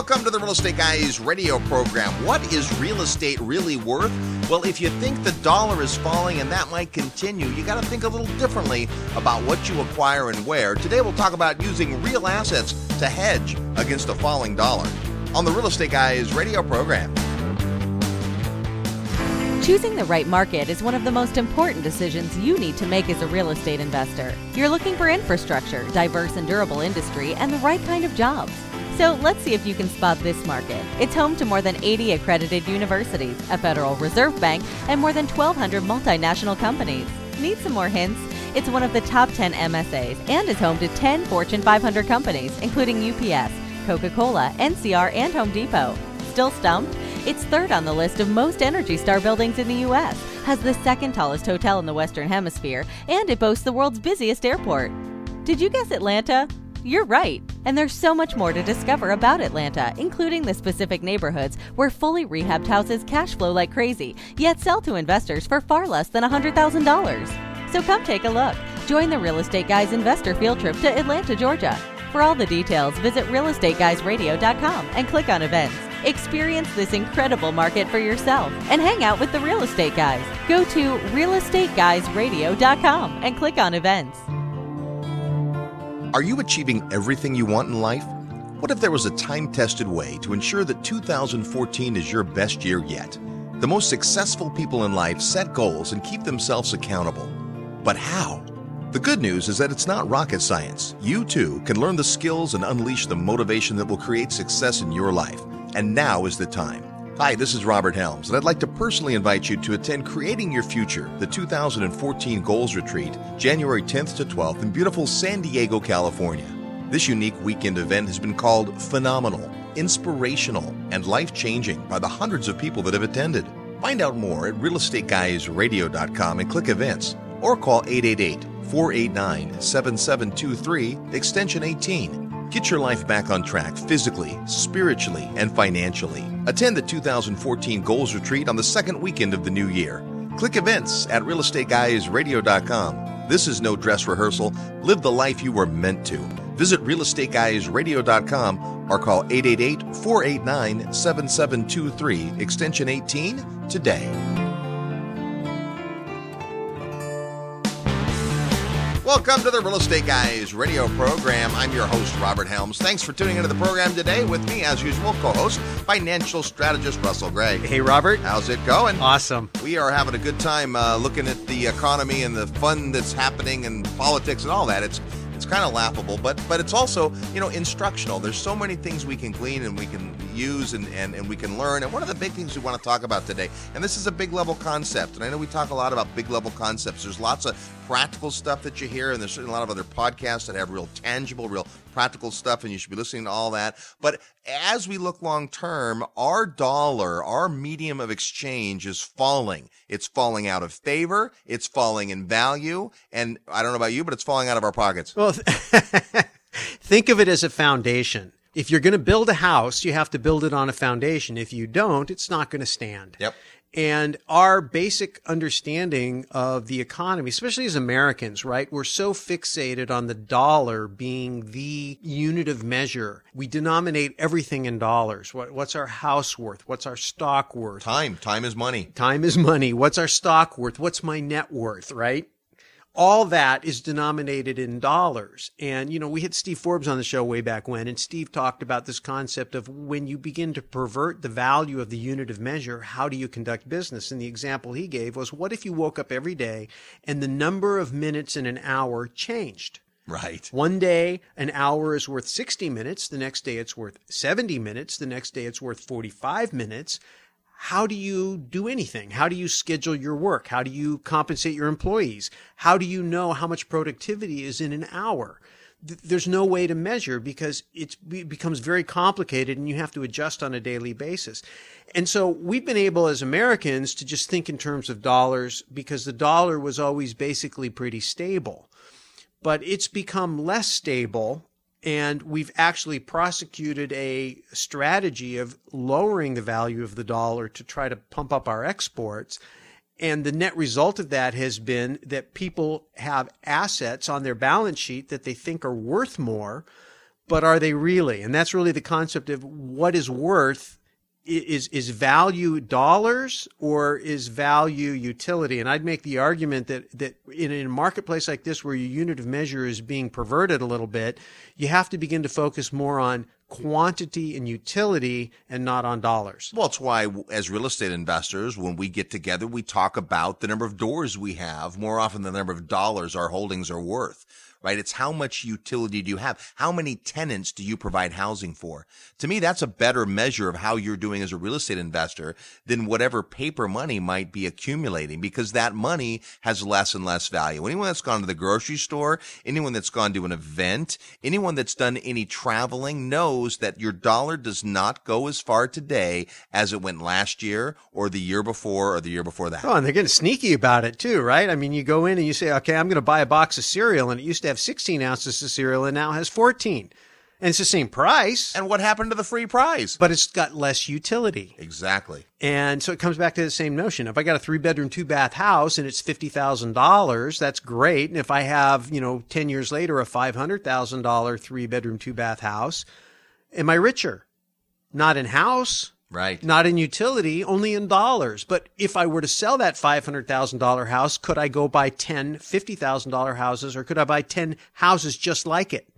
Welcome to the Real Estate Guys radio program. What is real estate really worth? Well, if you think the dollar is falling and that might continue, you got to think a little differently about what you acquire and where. Today we'll talk about using real assets to hedge against a falling dollar on the Real Estate Guys radio program. Choosing the right market is one of the most important decisions you need to make as a real estate investor. You're looking for infrastructure, diverse and durable industry, and the right kind of jobs. So let's see if you can spot this market. It's home to more than 80 accredited universities, a Federal Reserve Bank, and more than 1,200 multinational companies. Need some more hints? It's one of the top 10 MSAs and is home to 10 Fortune 500 companies, including UPS, Coca Cola, NCR, and Home Depot. Still stumped? It's third on the list of most Energy Star buildings in the U.S., has the second tallest hotel in the Western Hemisphere, and it boasts the world's busiest airport. Did you guess Atlanta? You're right. And there's so much more to discover about Atlanta, including the specific neighborhoods where fully rehabbed houses cash flow like crazy, yet sell to investors for far less than $100,000. So come take a look. Join the Real Estate Guys investor field trip to Atlanta, Georgia. For all the details, visit realestateguysradio.com and click on events. Experience this incredible market for yourself and hang out with the real estate guys. Go to realestateguysradio.com and click on events. Are you achieving everything you want in life? What if there was a time tested way to ensure that 2014 is your best year yet? The most successful people in life set goals and keep themselves accountable. But how? The good news is that it's not rocket science. You too can learn the skills and unleash the motivation that will create success in your life. And now is the time. Hi, this is Robert Helms, and I'd like to personally invite you to attend Creating Your Future, the 2014 Goals Retreat, January 10th to 12th in beautiful San Diego, California. This unique weekend event has been called phenomenal, inspirational, and life changing by the hundreds of people that have attended. Find out more at realestateguysradio.com and click events or call 888 489 7723, extension 18. Get your life back on track physically, spiritually, and financially. Attend the 2014 Goals Retreat on the second weekend of the new year. Click events at realestateguysradio.com. This is no dress rehearsal. Live the life you were meant to. Visit realestateguysradio.com or call 888 489 7723, extension 18 today. Welcome to the Real Estate Guys radio program. I'm your host, Robert Helms. Thanks for tuning into the program today with me, as usual, co host, financial strategist Russell Gray. Hey, Robert. How's it going? Awesome. We are having a good time uh, looking at the economy and the fun that's happening and politics and all that. It's it's kind of laughable, but but it's also you know instructional. There's so many things we can glean and we can use and, and, and we can learn. And one of the big things we want to talk about today, and this is a big level concept, and I know we talk a lot about big level concepts. There's lots of practical stuff that you hear, and there's certainly a lot of other podcasts that have real tangible, real practical stuff, and you should be listening to all that. But as we look long term, our dollar, our medium of exchange is falling. It's falling out of favor. It's falling in value. And I don't know about you, but it's falling out of our pockets. Well, think of it as a foundation if you're going to build a house, you have to build it on a foundation. If you don't, it's not going to stand. Yep. And our basic understanding of the economy, especially as Americans, right? We're so fixated on the dollar being the unit of measure. We denominate everything in dollars. What, what's our house worth? What's our stock worth? Time. Time is money. Time is money. What's our stock worth? What's my net worth, right? All that is denominated in dollars. And, you know, we had Steve Forbes on the show way back when, and Steve talked about this concept of when you begin to pervert the value of the unit of measure, how do you conduct business? And the example he gave was what if you woke up every day and the number of minutes in an hour changed? Right. One day, an hour is worth 60 minutes. The next day, it's worth 70 minutes. The next day, it's worth 45 minutes how do you do anything? How do you schedule your work? How do you compensate your employees? How do you know how much productivity is in an hour? There's no way to measure because it becomes very complicated and you have to adjust on a daily basis. And so we've been able as Americans to just think in terms of dollars because the dollar was always basically pretty stable. But it's become less stable and we've actually prosecuted a strategy of lowering the value of the dollar to try to pump up our exports. And the net result of that has been that people have assets on their balance sheet that they think are worth more, but are they really? And that's really the concept of what is worth is is value dollars or is value utility? And I'd make the argument that that in a marketplace like this, where your unit of measure is being perverted a little bit, you have to begin to focus more on quantity and utility and not on dollars. Well, it's why, as real estate investors, when we get together, we talk about the number of doors we have more often than the number of dollars our holdings are worth right? It's how much utility do you have? How many tenants do you provide housing for? To me, that's a better measure of how you're doing as a real estate investor than whatever paper money might be accumulating because that money has less and less value. Anyone that's gone to the grocery store, anyone that's gone to an event, anyone that's done any traveling knows that your dollar does not go as far today as it went last year or the year before or the year before that. Oh, and they're getting sneaky about it too, right? I mean, you go in and you say, okay, I'm going to buy a box of cereal and it used to have 16 ounces of cereal and now has 14. And it's the same price. And what happened to the free prize? But it's got less utility. Exactly. And so it comes back to the same notion. If I got a three bedroom, two bath house and it's $50,000, that's great. And if I have, you know, 10 years later, a $500,000 three bedroom, two bath house, am I richer? Not in house, Right. Not in utility, only in dollars. But if I were to sell that $500,000 house, could I go buy 10 $50,000 houses or could I buy 10 houses just like it?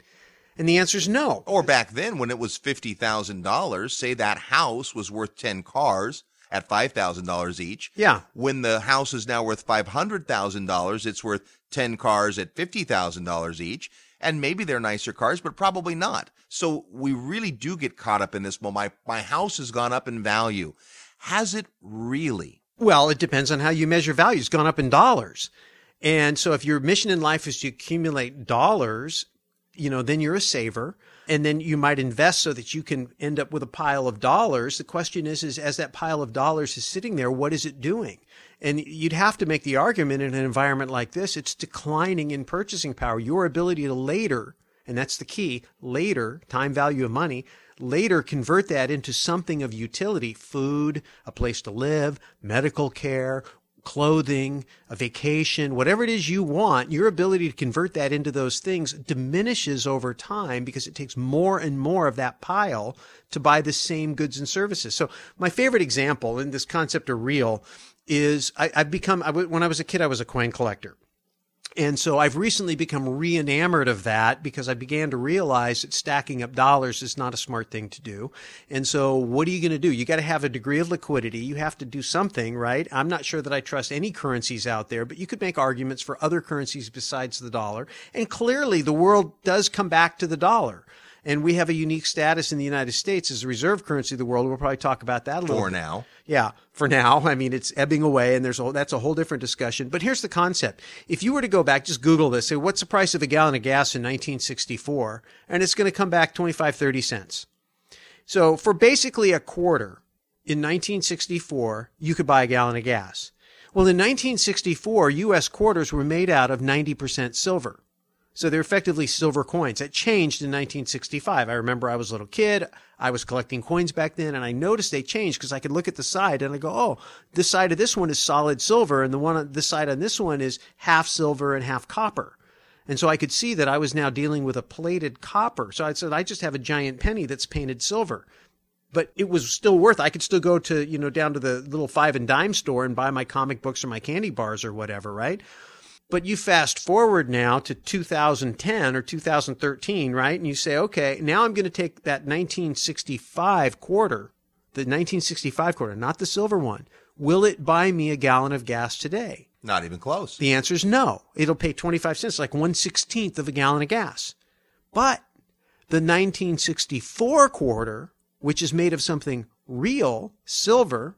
And the answer is no. Or back then when it was $50,000, say that house was worth 10 cars at $5,000 each. Yeah. When the house is now worth $500,000, it's worth 10 cars at $50,000 each and maybe they're nicer cars, but probably not. So we really do get caught up in this. Well, my, my house has gone up in value. Has it really? Well, it depends on how you measure value. It's gone up in dollars. And so if your mission in life is to accumulate dollars, you know, then you're a saver and then you might invest so that you can end up with a pile of dollars. The question is, is as that pile of dollars is sitting there, what is it doing? And you'd have to make the argument in an environment like this, it's declining in purchasing power. Your ability to later, and that's the key, later, time value of money, later convert that into something of utility, food, a place to live, medical care, clothing, a vacation, whatever it is you want, your ability to convert that into those things diminishes over time because it takes more and more of that pile to buy the same goods and services. So my favorite example in this concept of real is I, have become, I, when I was a kid, I was a coin collector. And so I've recently become re enamored of that because I began to realize that stacking up dollars is not a smart thing to do. And so what are you going to do? You got to have a degree of liquidity. You have to do something, right? I'm not sure that I trust any currencies out there, but you could make arguments for other currencies besides the dollar. And clearly the world does come back to the dollar. And we have a unique status in the United States as a reserve currency of the world. We'll probably talk about that a little for bit. now. Yeah, for now. I mean, it's ebbing away, and there's a, that's a whole different discussion. But here's the concept: if you were to go back, just Google this. Say, what's the price of a gallon of gas in 1964? And it's going to come back 25, 30 cents. So for basically a quarter in 1964, you could buy a gallon of gas. Well, in 1964, U.S. quarters were made out of 90% silver. So they're effectively silver coins. That changed in 1965. I remember I was a little kid. I was collecting coins back then and I noticed they changed because I could look at the side and I go, oh, this side of this one is solid silver and the one on this side on this one is half silver and half copper. And so I could see that I was now dealing with a plated copper. So I said, I just have a giant penny that's painted silver. But it was still worth, I could still go to, you know, down to the little five and dime store and buy my comic books or my candy bars or whatever, right? But you fast forward now to 2010 or 2013, right? And you say, okay, now I'm going to take that 1965 quarter, the 1965 quarter, not the silver one. Will it buy me a gallon of gas today? Not even close. The answer is no. It'll pay 25 cents, like 1 16th of a gallon of gas. But the 1964 quarter, which is made of something real, silver,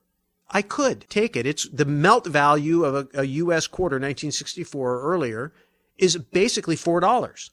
I could take it. It's the melt value of a, a U.S. quarter, 1964 or earlier, is basically four dollars.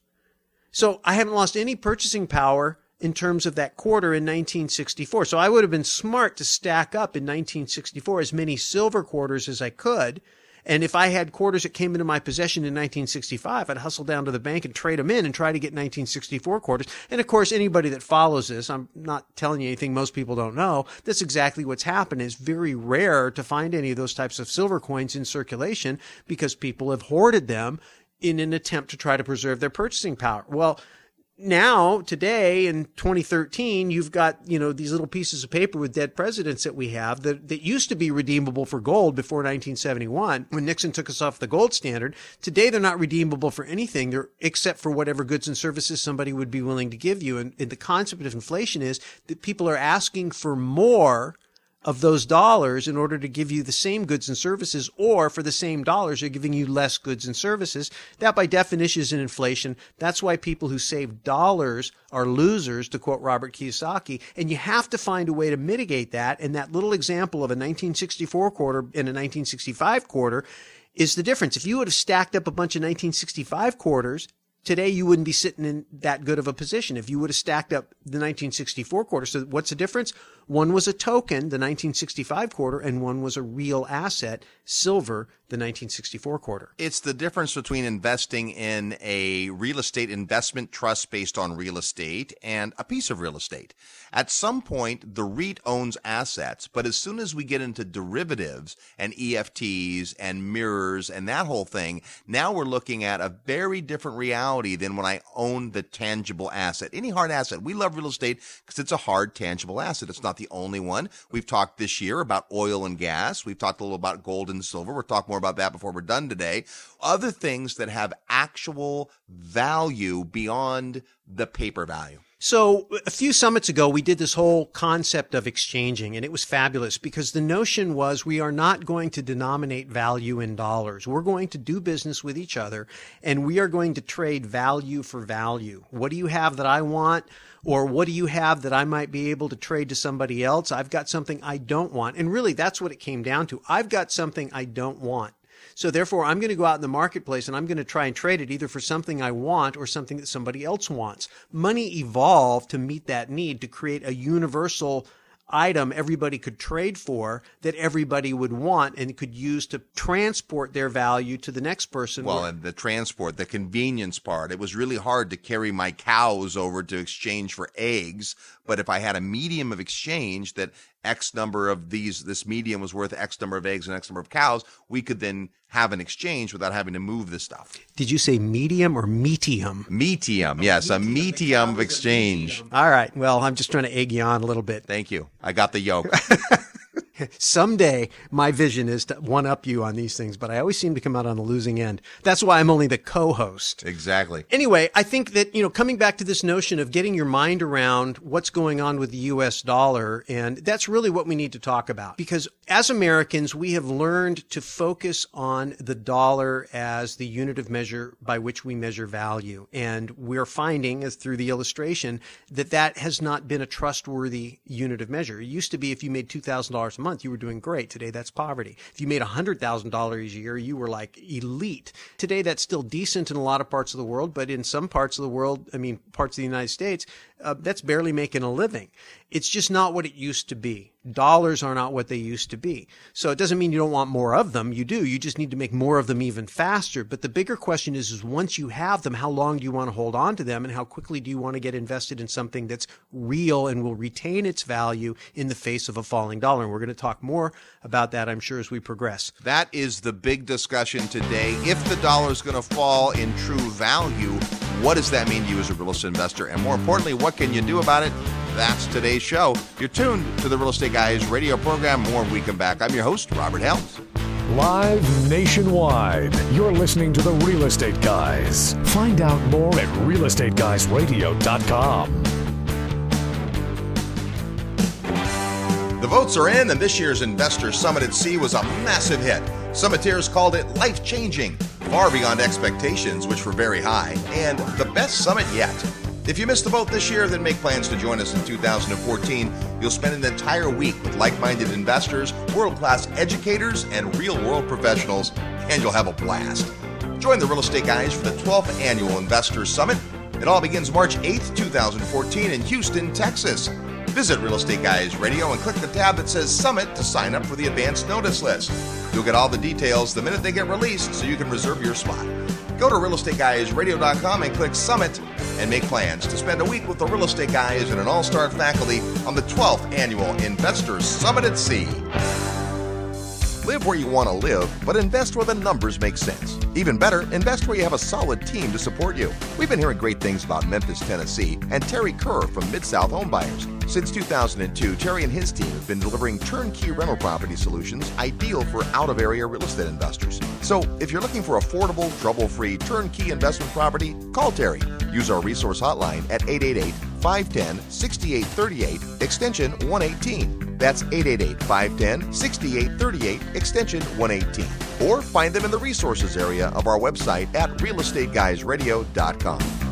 So I haven't lost any purchasing power in terms of that quarter in 1964. So I would have been smart to stack up in 1964 as many silver quarters as I could and if I had quarters that came into my possession in 1965, I'd hustle down to the bank and trade them in and try to get 1964 quarters. And of course, anybody that follows this, I'm not telling you anything most people don't know. That's exactly what's happened. It's very rare to find any of those types of silver coins in circulation because people have hoarded them in an attempt to try to preserve their purchasing power. Well, now today in 2013 you've got you know these little pieces of paper with dead presidents that we have that, that used to be redeemable for gold before 1971 when nixon took us off the gold standard. Today they're not redeemable for anything. They're except for whatever goods and services somebody would be willing to give you. And, and the concept of inflation is that people are asking for more of those dollars in order to give you the same goods and services, or for the same dollars, they're giving you less goods and services. That by definition is an inflation. That's why people who save dollars are losers, to quote Robert Kiyosaki. And you have to find a way to mitigate that. And that little example of a 1964 quarter and a 1965 quarter is the difference. If you would have stacked up a bunch of 1965 quarters today you wouldn't be sitting in that good of a position if you would have stacked up the 1964 quarter. So what's the difference? One was a token, the 1965 quarter, and one was a real asset, silver, the 1964 quarter. It's the difference between investing in a real estate investment trust based on real estate and a piece of real estate. At some point, the REIT owns assets, but as soon as we get into derivatives and EFTs and mirrors and that whole thing, now we're looking at a very different reality than when I own the tangible asset. Any hard asset. We love real estate because it's a hard, tangible asset. It's not the only one. We've talked this year about oil and gas. We've talked a little about gold and silver. We'll talk more about that before we're done today. Other things that have actual value beyond the paper value. So a few summits ago, we did this whole concept of exchanging and it was fabulous because the notion was we are not going to denominate value in dollars. We're going to do business with each other and we are going to trade value for value. What do you have that I want? Or what do you have that I might be able to trade to somebody else? I've got something I don't want. And really, that's what it came down to. I've got something I don't want. So therefore, I'm going to go out in the marketplace and I'm going to try and trade it either for something I want or something that somebody else wants. Money evolved to meet that need to create a universal item everybody could trade for that everybody would want and could use to transport their value to the next person. Well, and the transport, the convenience part. It was really hard to carry my cows over to exchange for eggs. But if I had a medium of exchange that X number of these, this medium was worth X number of eggs and X number of cows, we could then have an exchange without having to move the stuff. Did you say medium or medium? Medium, yes, a medium of exchange. All right. Well, I'm just trying to egg you on a little bit. Thank you. I got the yoke. Someday, my vision is to one up you on these things, but I always seem to come out on the losing end. That's why I'm only the co-host. Exactly. Anyway, I think that, you know, coming back to this notion of getting your mind around what's going on with the US dollar, and that's really what we need to talk about. Because as Americans, we have learned to focus on the dollar as the unit of measure by which we measure value. And we're finding, as through the illustration, that that has not been a trustworthy unit of measure. It used to be if you made $2,000 a month, month, you were doing great. Today, that's poverty. If you made $100,000 a year, you were like elite. Today, that's still decent in a lot of parts of the world, but in some parts of the world, I mean, parts of the United States, uh, that's barely making a living. It's just not what it used to be. Dollars are not what they used to be. So it doesn't mean you don't want more of them. You do. You just need to make more of them even faster. But the bigger question is, is once you have them, how long do you want to hold on to them and how quickly do you want to get invested in something that's real and will retain its value in the face of a falling dollar? And we're going to talk more about that, I'm sure, as we progress. That is the big discussion today. If the dollar is going to fall in true value, what does that mean to you as a real estate investor? And more importantly, what can you do about it? That's today's show. You're tuned to the Real Estate Guys radio program. More when we come back. I'm your host, Robert Helms. Live nationwide. You're listening to the Real Estate Guys. Find out more at realestateguysradio.com. The votes are in, and this year's Investor Summit at Sea was a massive hit. Summiteers called it life changing, far beyond expectations, which were very high, and the best summit yet. If you missed the boat this year, then make plans to join us in 2014. You'll spend an entire week with like minded investors, world class educators, and real world professionals, and you'll have a blast. Join the Real Estate Guys for the 12th Annual Investors Summit. It all begins March 8th, 2014, in Houston, Texas. Visit Real Estate Guys Radio and click the tab that says Summit to sign up for the advance notice list. You'll get all the details the minute they get released so you can reserve your spot. Go to realestateguysradio.com and click Summit and make plans to spend a week with the real estate guys and an all star faculty on the 12th annual Investors Summit at Sea. Live where you want to live, but invest where the numbers make sense. Even better, invest where you have a solid team to support you. We've been hearing great things about Memphis, Tennessee, and Terry Kerr from Mid South Home Buyers. Since 2002, Terry and his team have been delivering turnkey rental property solutions ideal for out of area real estate investors. So, if you're looking for affordable, trouble free, turnkey investment property, call Terry. Use our resource hotline at 888 510 6838, extension 118. That's 888 510 6838, extension 118. Or find them in the resources area of our website at realestateguysradio.com.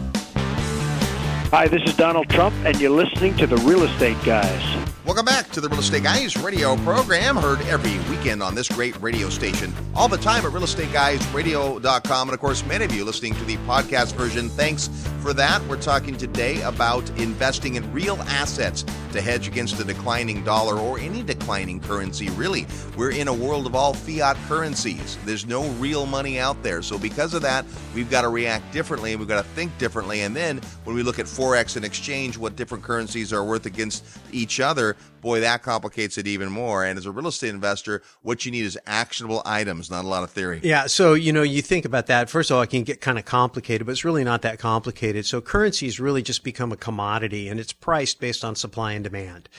Hi, this is Donald Trump, and you're listening to the Real Estate Guys. Welcome back to the Real Estate Guys radio program, heard every weekend on this great radio station, all the time at realestateguysradio.com. And of course, many of you listening to the podcast version, thanks for that. We're talking today about investing in real assets to hedge against the declining dollar or any declining currency, really. We're in a world of all fiat currencies. There's no real money out there. So, because of that, we've got to react differently and we've got to think differently. And then when we look at Forex and exchange, what different currencies are worth against each other, boy, that complicates it even more. And as a real estate investor, what you need is actionable items, not a lot of theory. Yeah. So, you know, you think about that. First of all, it can get kind of complicated, but it's really not that complicated. So currencies really just become a commodity and it's priced based on supply and demand.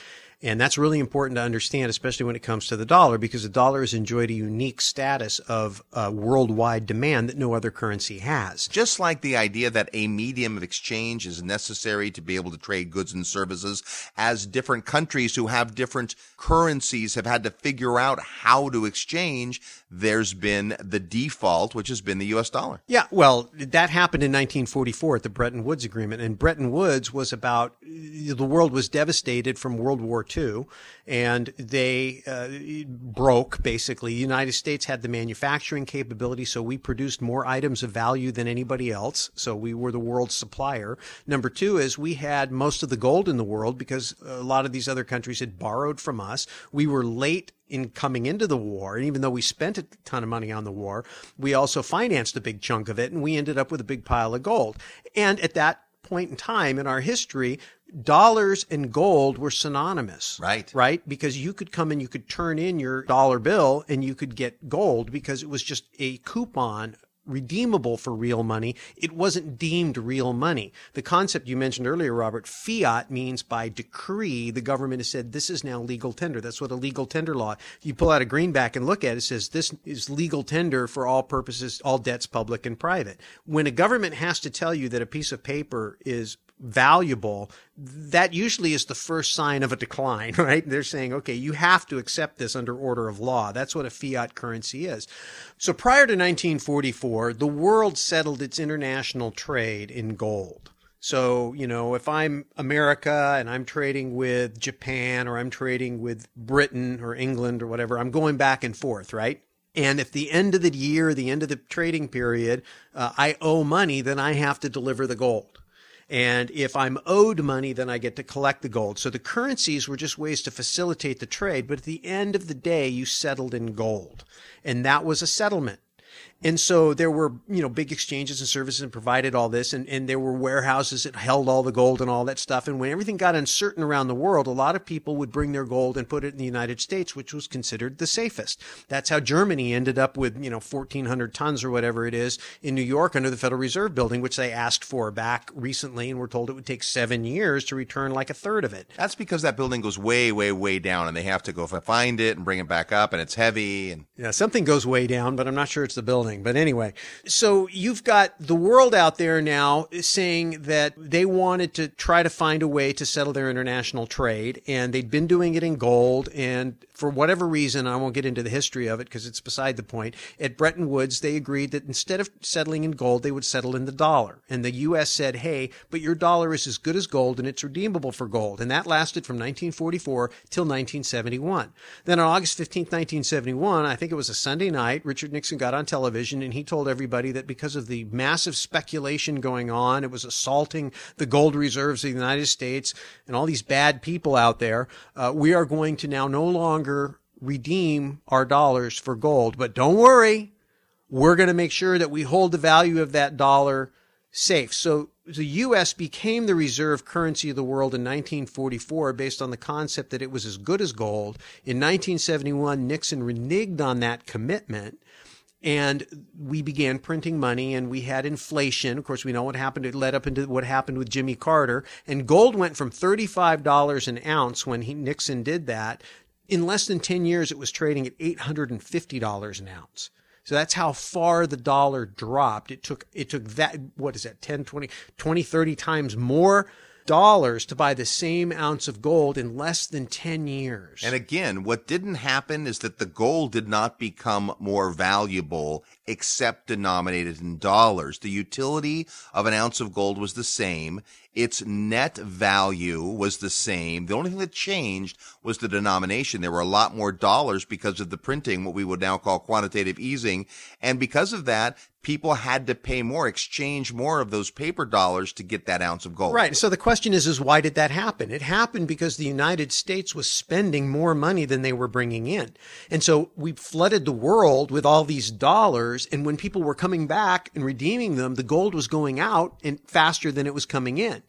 And that's really important to understand, especially when it comes to the dollar, because the dollar has enjoyed a unique status of uh, worldwide demand that no other currency has. Just like the idea that a medium of exchange is necessary to be able to trade goods and services, as different countries who have different currencies have had to figure out how to exchange, there's been the default, which has been the US dollar. Yeah, well, that happened in 1944 at the Bretton Woods Agreement. And Bretton Woods was about the world was devastated from World War II, and they uh, broke basically. The United States had the manufacturing capability, so we produced more items of value than anybody else. So we were the world's supplier. Number two is we had most of the gold in the world because a lot of these other countries had borrowed from us. We were late in coming into the war. And even though we spent a ton of money on the war, we also financed a big chunk of it and we ended up with a big pile of gold. And at that point in time in our history, dollars and gold were synonymous. Right. Right? Because you could come and you could turn in your dollar bill and you could get gold because it was just a coupon redeemable for real money. It wasn't deemed real money. The concept you mentioned earlier, Robert, fiat means by decree, the government has said this is now legal tender. That's what a legal tender law. You pull out a greenback and look at it, it says this is legal tender for all purposes, all debts, public and private. When a government has to tell you that a piece of paper is valuable, that usually is the first sign of a decline, right? They're saying, okay, you have to accept this under order of law. That's what a fiat currency is. So prior to 1944, the world settled its international trade in gold. So, you know, if I'm America and I'm trading with Japan or I'm trading with Britain or England or whatever, I'm going back and forth, right? And if the end of the year, the end of the trading period, uh, I owe money, then I have to deliver the gold. And if I'm owed money, then I get to collect the gold. So the currencies were just ways to facilitate the trade. But at the end of the day, you settled in gold. And that was a settlement. And so there were, you know, big exchanges and services and provided all this. And, and there were warehouses that held all the gold and all that stuff. And when everything got uncertain around the world, a lot of people would bring their gold and put it in the United States, which was considered the safest. That's how Germany ended up with, you know, 1400 tons or whatever it is in New York under the Federal Reserve building, which they asked for back recently. And were told it would take seven years to return like a third of it. That's because that building goes way, way, way down and they have to go find it and bring it back up and it's heavy and yeah, something goes way down, but I'm not sure it's the building. But anyway, so you've got the world out there now saying that they wanted to try to find a way to settle their international trade, and they'd been doing it in gold. And for whatever reason, I won't get into the history of it because it's beside the point. At Bretton Woods, they agreed that instead of settling in gold, they would settle in the dollar. And the U.S. said, hey, but your dollar is as good as gold and it's redeemable for gold. And that lasted from 1944 till 1971. Then on August 15, 1971, I think it was a Sunday night, Richard Nixon got on television and he told everybody that because of the massive speculation going on, it was assaulting the gold reserves of the United States and all these bad people out there. Uh, we are going to now no longer redeem our dollars for gold. But don't worry, we're going to make sure that we hold the value of that dollar safe. So the U.S. became the reserve currency of the world in 1944 based on the concept that it was as good as gold. In 1971, Nixon reneged on that commitment. And we began printing money and we had inflation. Of course, we know what happened. It led up into what happened with Jimmy Carter. And gold went from $35 an ounce when he, Nixon did that. In less than 10 years, it was trading at $850 an ounce. So that's how far the dollar dropped. It took, it took that, what is that, 10, 20, 20, 30 times more dollars to buy the same ounce of gold in less than 10 years. And again, what didn't happen is that the gold did not become more valuable except denominated in dollars. The utility of an ounce of gold was the same. Its net value was the same. The only thing that changed was the denomination. There were a lot more dollars because of the printing, what we would now call quantitative easing. And because of that, people had to pay more, exchange more of those paper dollars to get that ounce of gold. Right. So the question is, is why did that happen? It happened because the United States was spending more money than they were bringing in. And so we flooded the world with all these dollars. And when people were coming back and redeeming them, the gold was going out and faster than it was coming in.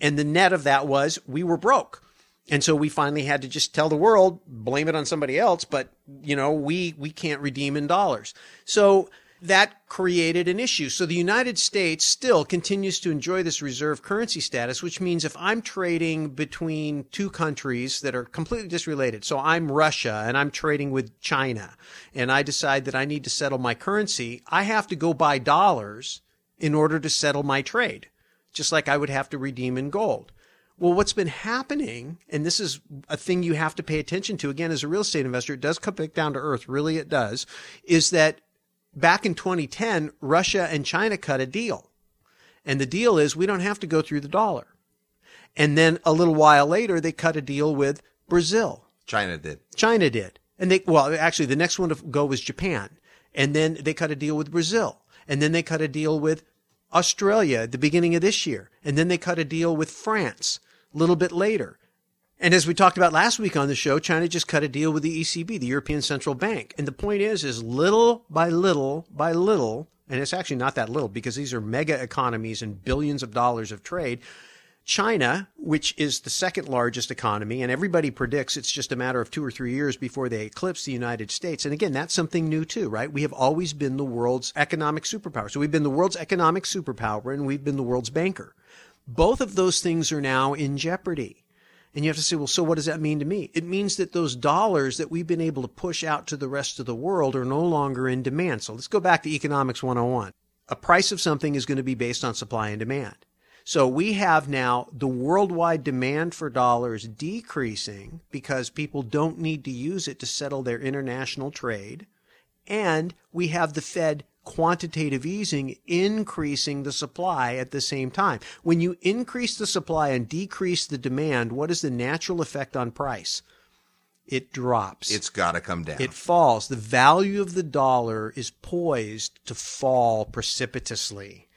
And the net of that was we were broke. And so we finally had to just tell the world, blame it on somebody else, but you know, we, we can't redeem in dollars. So that created an issue. So the United States still continues to enjoy this reserve currency status, which means if I'm trading between two countries that are completely disrelated, so I'm Russia and I'm trading with China, and I decide that I need to settle my currency, I have to go buy dollars in order to settle my trade just like I would have to redeem in gold. Well, what's been happening, and this is a thing you have to pay attention to again as a real estate investor, it does come back down to earth, really it does, is that back in 2010, Russia and China cut a deal. And the deal is we don't have to go through the dollar. And then a little while later, they cut a deal with Brazil. China did. China did. And they, well, actually, the next one to go was Japan. And then they cut a deal with Brazil. And then they cut a deal with Australia at the beginning of this year. And then they cut a deal with France a little bit later. And as we talked about last week on the show, China just cut a deal with the ECB, the European Central Bank. And the point is, is little by little by little, and it's actually not that little because these are mega economies and billions of dollars of trade. China, which is the second largest economy, and everybody predicts it's just a matter of two or three years before they eclipse the United States. And again, that's something new too, right? We have always been the world's economic superpower. So we've been the world's economic superpower and we've been the world's banker. Both of those things are now in jeopardy. And you have to say, well, so what does that mean to me? It means that those dollars that we've been able to push out to the rest of the world are no longer in demand. So let's go back to economics 101. A price of something is going to be based on supply and demand. So we have now the worldwide demand for dollars decreasing because people don't need to use it to settle their international trade. And we have the Fed quantitative easing increasing the supply at the same time. When you increase the supply and decrease the demand, what is the natural effect on price? It drops. It's got to come down. It falls. The value of the dollar is poised to fall precipitously.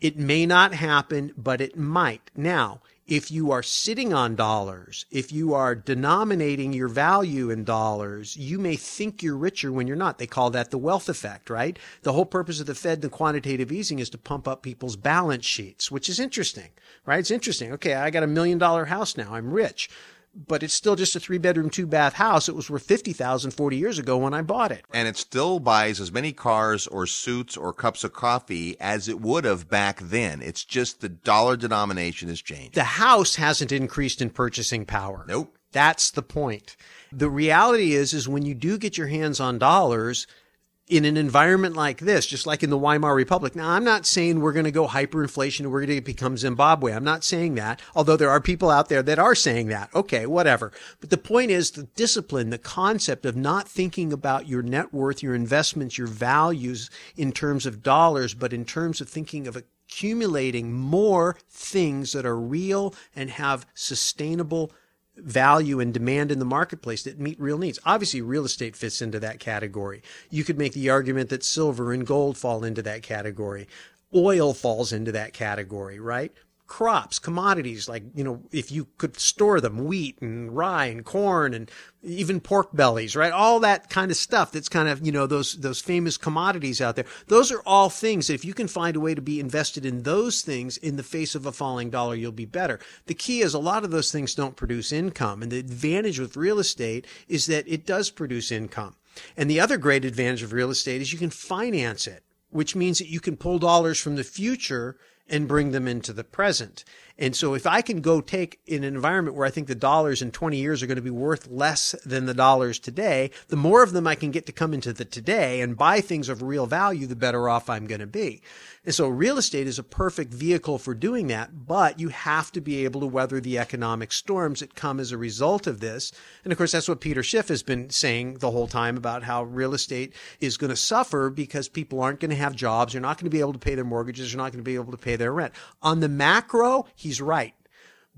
It may not happen, but it might. Now, if you are sitting on dollars, if you are denominating your value in dollars, you may think you're richer when you're not. They call that the wealth effect, right? The whole purpose of the Fed and quantitative easing is to pump up people's balance sheets, which is interesting, right? It's interesting. Okay, I got a million dollar house now. I'm rich but it's still just a three bedroom, two bath house. It was worth 50,000 40 years ago when I bought it. And it still buys as many cars or suits or cups of coffee as it would have back then. It's just the dollar denomination has changed. The house hasn't increased in purchasing power. Nope. That's the point. The reality is, is when you do get your hands on dollars, in an environment like this, just like in the Weimar Republic. Now, I'm not saying we're going to go hyperinflation and we're going to become Zimbabwe. I'm not saying that, although there are people out there that are saying that. Okay, whatever. But the point is the discipline, the concept of not thinking about your net worth, your investments, your values in terms of dollars, but in terms of thinking of accumulating more things that are real and have sustainable value and demand in the marketplace that meet real needs. Obviously, real estate fits into that category. You could make the argument that silver and gold fall into that category. Oil falls into that category, right? Crops, commodities, like, you know, if you could store them, wheat and rye and corn and even pork bellies, right? All that kind of stuff that's kind of, you know, those, those famous commodities out there. Those are all things that if you can find a way to be invested in those things in the face of a falling dollar, you'll be better. The key is a lot of those things don't produce income. And the advantage with real estate is that it does produce income. And the other great advantage of real estate is you can finance it, which means that you can pull dollars from the future and bring them into the present. And so if I can go take in an environment where I think the dollars in 20 years are going to be worth less than the dollars today, the more of them I can get to come into the today and buy things of real value, the better off I'm going to be. And so real estate is a perfect vehicle for doing that, but you have to be able to weather the economic storms that come as a result of this. And of course, that's what Peter Schiff has been saying the whole time about how real estate is going to suffer because people aren't going to have jobs. They're not going to be able to pay their mortgages. They're not going to be able to pay their rent. On the macro, he's right.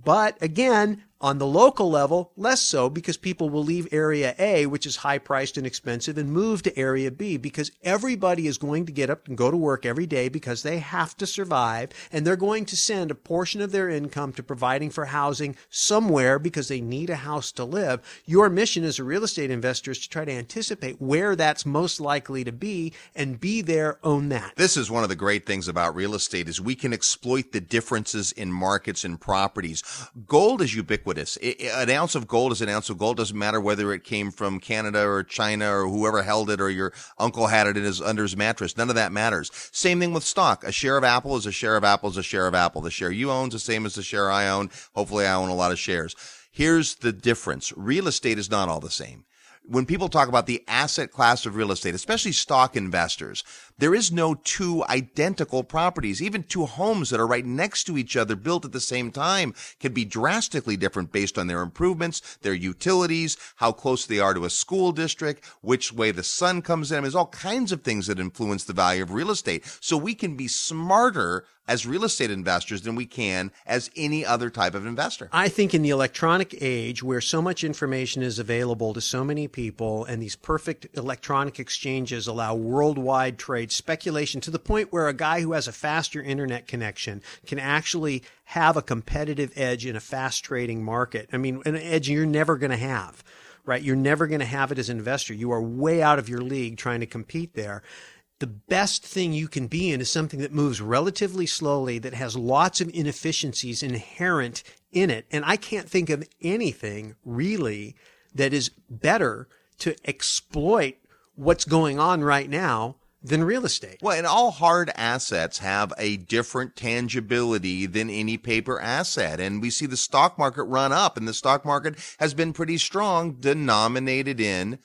But again, on the local level, less so because people will leave area A, which is high priced and expensive, and move to area B because everybody is going to get up and go to work every day because they have to survive and they're going to send a portion of their income to providing for housing somewhere because they need a house to live. Your mission as a real estate investor is to try to anticipate where that's most likely to be and be there, own that. This is one of the great things about real estate is we can exploit the differences in markets and properties. Gold is ubiquitous ubiquitous. It, an ounce of gold is an ounce of gold. Doesn't matter whether it came from Canada or China or whoever held it or your uncle had it in his under his mattress. None of that matters. Same thing with stock. A share of Apple is a share of Apple is a share of Apple. The share you own is the same as the share I own. Hopefully, I own a lot of shares. Here's the difference. Real estate is not all the same when people talk about the asset class of real estate, especially stock investors, there is no two identical properties. Even two homes that are right next to each other, built at the same time, can be drastically different based on their improvements, their utilities, how close they are to a school district, which way the sun comes in. I mean, there's all kinds of things that influence the value of real estate. So we can be smarter as real estate investors than we can as any other type of investor. I think in the electronic age where so much information is available to so many people and these perfect electronic exchanges allow worldwide trade speculation to the point where a guy who has a faster internet connection can actually have a competitive edge in a fast trading market. I mean, an edge you're never going to have, right? You're never going to have it as an investor. You are way out of your league trying to compete there the best thing you can be in is something that moves relatively slowly, that has lots of inefficiencies inherent in it. And I can't think of anything really that is better to exploit what's going on right now than real estate. Well, and all hard assets have a different tangibility than any paper asset. And we see the stock market run up and the stock market has been pretty strong denominated in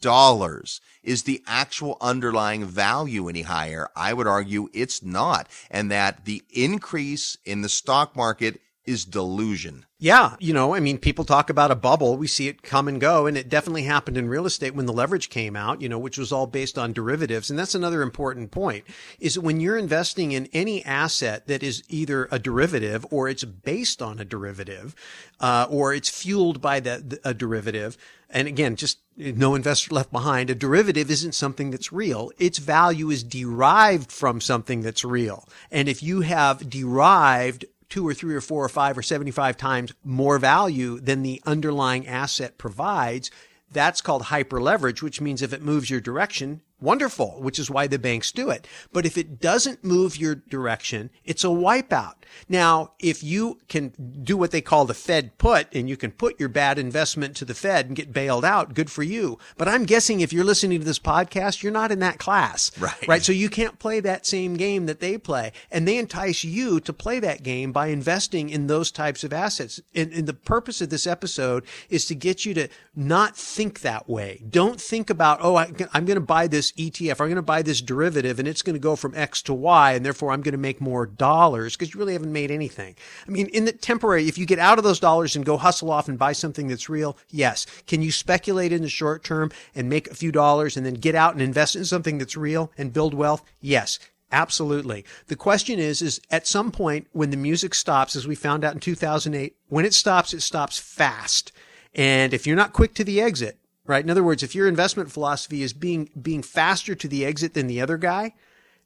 dollars. Is the actual underlying value any higher? I would argue it's not. And that the increase in the stock market is delusion. Yeah, you know, I mean, people talk about a bubble. We see it come and go, and it definitely happened in real estate when the leverage came out, you know, which was all based on derivatives. And that's another important point is when you're investing in any asset that is either a derivative or it's based on a derivative, uh, or it's fueled by the, a derivative. And again, just no investor left behind. A derivative isn't something that's real. Its value is derived from something that's real. And if you have derived two or three or four or five or 75 times more value than the underlying asset provides, that's called hyper leverage, which means if it moves your direction, wonderful, which is why the banks do it. But if it doesn't move your direction, it's a wipeout. Now, if you can do what they call the Fed put and you can put your bad investment to the Fed and get bailed out, good for you. But I'm guessing if you're listening to this podcast, you're not in that class. Right. Right. So you can't play that same game that they play. And they entice you to play that game by investing in those types of assets. And, and the purpose of this episode is to get you to not think that way. Don't think about, oh, I, I'm going to buy this ETF. I'm going to buy this derivative and it's going to go from X to Y. And therefore I'm going to make more dollars because you really haven't made anything. I mean, in the temporary, if you get out of those dollars and go hustle off and buy something that's real, yes. Can you speculate in the short term and make a few dollars and then get out and invest in something that's real and build wealth? Yes. Absolutely. The question is, is at some point when the music stops, as we found out in 2008, when it stops, it stops fast. And if you're not quick to the exit, right? In other words, if your investment philosophy is being, being faster to the exit than the other guy,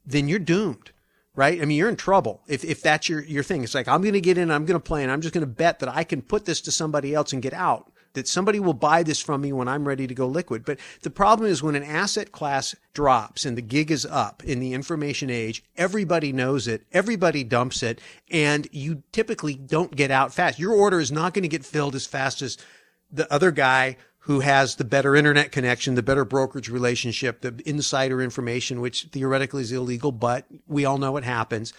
then you're doomed right? I mean, you're in trouble if, if that's your, your thing. It's like, I'm going to get in, I'm going to play, and I'm just going to bet that I can put this to somebody else and get out. That somebody will buy this from me when I'm ready to go liquid. But the problem is when an asset class drops and the gig is up in the information age, everybody knows it, everybody dumps it, and you typically don't get out fast. Your order is not going to get filled as fast as the other guy who has the better internet connection, the better brokerage relationship, the insider information, which theoretically is illegal, but we all know what happens.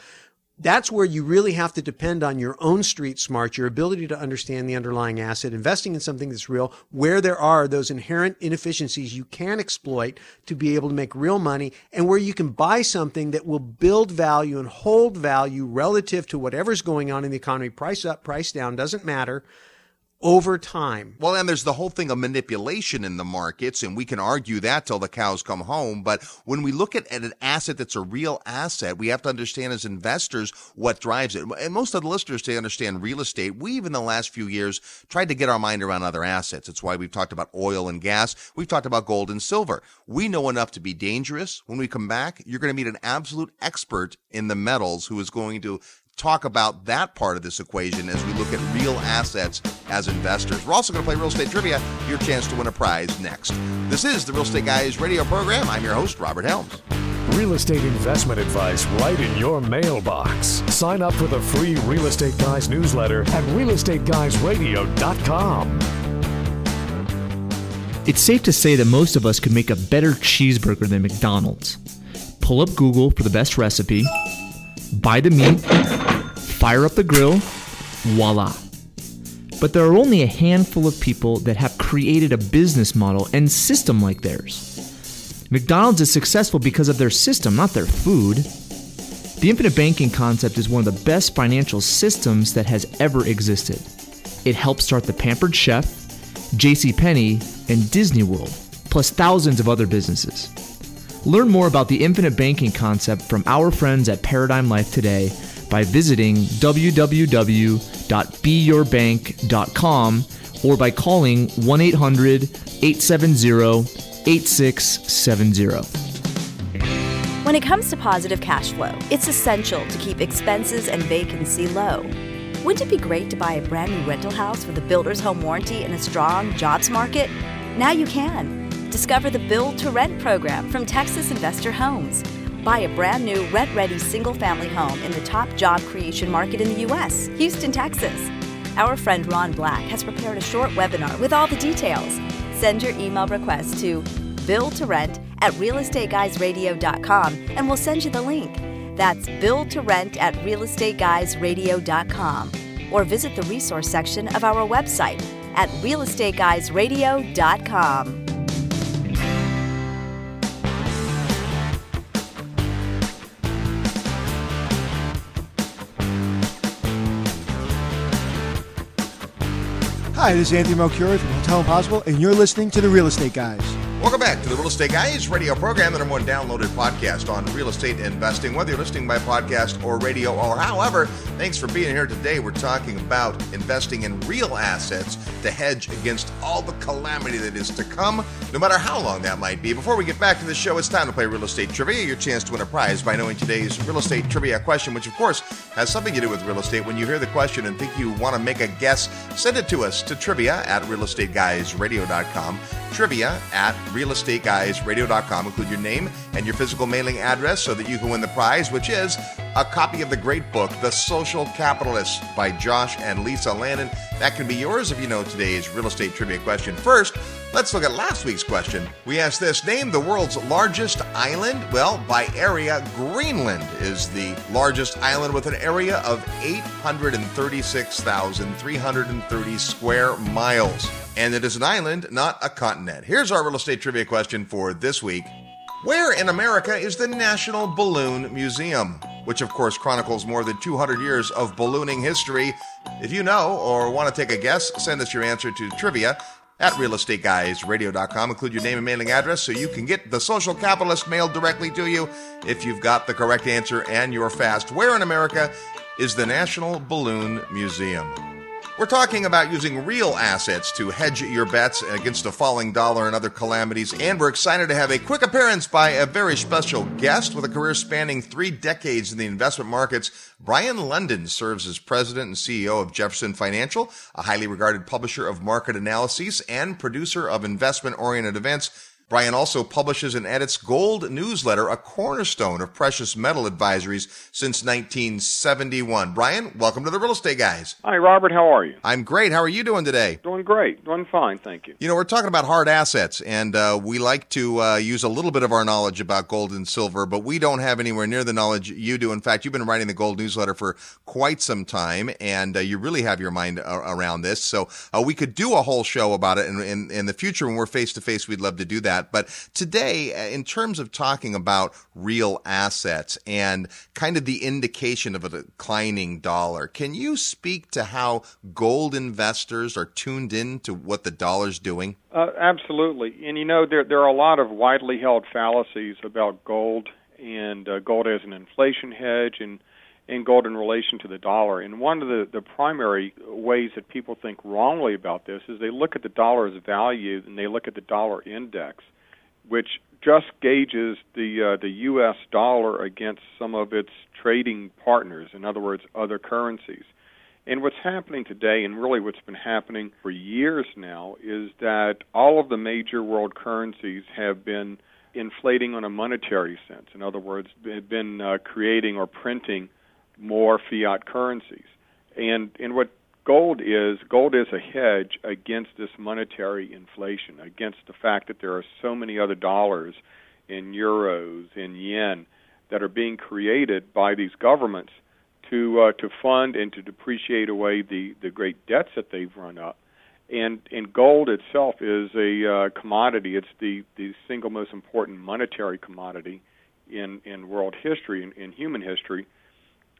That's where you really have to depend on your own street smart, your ability to understand the underlying asset, investing in something that's real, where there are those inherent inefficiencies you can exploit to be able to make real money, and where you can buy something that will build value and hold value relative to whatever's going on in the economy. Price up, price down, doesn't matter over time. Well, and there's the whole thing of manipulation in the markets, and we can argue that till the cows come home. But when we look at, at, an asset that's a real asset, we have to understand as investors what drives it. And most of the listeners to understand real estate, we even in the last few years tried to get our mind around other assets. It's why we've talked about oil and gas. We've talked about gold and silver. We know enough to be dangerous. When we come back, you're going to meet an absolute expert in the metals who is going to talk about that part of this equation as we look at real assets as investors. We're also going to play real estate trivia, your chance to win a prize next. This is the Real Estate Guys radio program. I'm your host, Robert Helms. Real estate investment advice right in your mailbox. Sign up for the free Real Estate Guys newsletter at realestateguysradio.com. It's safe to say that most of us could make a better cheeseburger than McDonald's. Pull up Google for the best recipe, buy the meat, fire up the grill, voila. But there are only a handful of people that have created a business model and system like theirs. McDonald's is successful because of their system, not their food. The infinite banking concept is one of the best financial systems that has ever existed. It helped start the Pampered Chef, JCPenney, and Disney World, plus thousands of other businesses. Learn more about the infinite banking concept from our friends at Paradigm Life today by visiting www.beyourbank.com or by calling 1 800 870 8670. When it comes to positive cash flow, it's essential to keep expenses and vacancy low. Wouldn't it be great to buy a brand new rental house with a builder's home warranty and a strong jobs market? Now you can. Discover the Build to Rent program from Texas Investor Homes. Buy a brand new rent ready single family home in the top job creation market in the U.S., Houston, Texas. Our friend Ron Black has prepared a short webinar with all the details. Send your email request to build to rent at realestateguysradio.com and we'll send you the link. That's build to rent at realestateguysradio.com or visit the resource section of our website at realestateguysradio.com. Hi, this is Anthony Melchiorri from Hotel Impossible, and you're listening to The Real Estate Guys. Welcome back to the Real Estate Guys radio program, the number one downloaded podcast on real estate investing. Whether you're listening by podcast or radio or however, thanks for being here today. We're talking about investing in real assets to hedge against all the calamity that is to come, no matter how long that might be. Before we get back to the show, it's time to play real estate trivia. Your chance to win a prize by knowing today's real estate trivia question, which of course has something to do with real estate. When you hear the question and think you want to make a guess, send it to us to trivia at realestateguysradio.com. Trivia at realestateguysradio.com. Include your name and your physical mailing address so that you can win the prize, which is a copy of the great book, The Social Capitalist by Josh and Lisa Lannon. That can be yours if you know today's real estate trivia question. First, let's look at last week's question. We asked this Name the world's largest island. Well, by area, Greenland is the largest island with an area of 836,330 square miles. And it is an island, not a continent. Here's our real estate trivia question for this week. Where in America is the National Balloon Museum? Which, of course, chronicles more than 200 years of ballooning history. If you know or want to take a guess, send us your answer to trivia at realestateguysradio.com. Include your name and mailing address so you can get the social capitalist mailed directly to you if you've got the correct answer and you're fast. Where in America is the National Balloon Museum? We're talking about using real assets to hedge your bets against a falling dollar and other calamities. And we're excited to have a quick appearance by a very special guest with a career spanning three decades in the investment markets. Brien Lundin serves as president and CEO of Jefferson Financial, a highly regarded publisher of market analyses and producer of investment oriented events. Brien also publishes and edits Gold Newsletter, a cornerstone of precious metal advisories since 1971. Brien, welcome to the Real Estate Guys. Hi, Robert. How are you? I'm great. How are you doing today? Doing great. Doing fine, thank you. You know, we're talking about hard assets, and uh, we like to uh, use a little bit of our knowledge about gold and silver, but we don't have anywhere near the knowledge you do. In fact, you've been writing the Gold Newsletter for quite some time, and uh, you really have your mind around this. So uh, we could do a whole show about it, and in, in the future, when we're face to face, we'd love to do that that. But today, uh, in terms of talking about real assets and kind of the indication of a declining dollar, can you speak to how gold investors are tuned in to what the dollar's doing? Uh, absolutely. And you know, there, there are a lot of widely held fallacies about gold and uh, gold as an inflation hedge and and gold in relation to the dollar. And one of the, the primary ways that people think wrongly about this is they look at the dollar's value and they look at the dollar index which just gauges the uh, the U.S. dollar against some of its trading partners, in other words, other currencies. And what's happening today, and really what's been happening for years now, is that all of the major world currencies have been inflating on a monetary sense. In other words, they've been uh, creating or printing more fiat currencies. And and what gold is gold is a hedge against this monetary inflation, against the fact that there are so many other dollars in euros, in yen that are being created by these governments to uh, to fund and to depreciate away the the great debts that they've run up. And and gold itself is a uh, commodity. It's the the single most important monetary commodity in in world history in, in human history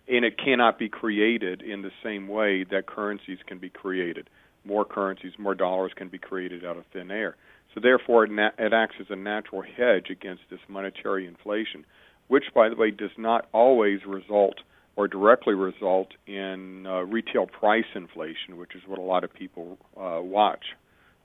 and it cannot be created in the same way that currencies can be created. More currencies, more dollars can be created out of thin air. So therefore, it, na- it acts as a natural hedge against this monetary inflation, which, by the way, does not always result or directly result in uh, retail price inflation, which is what a lot of people uh, watch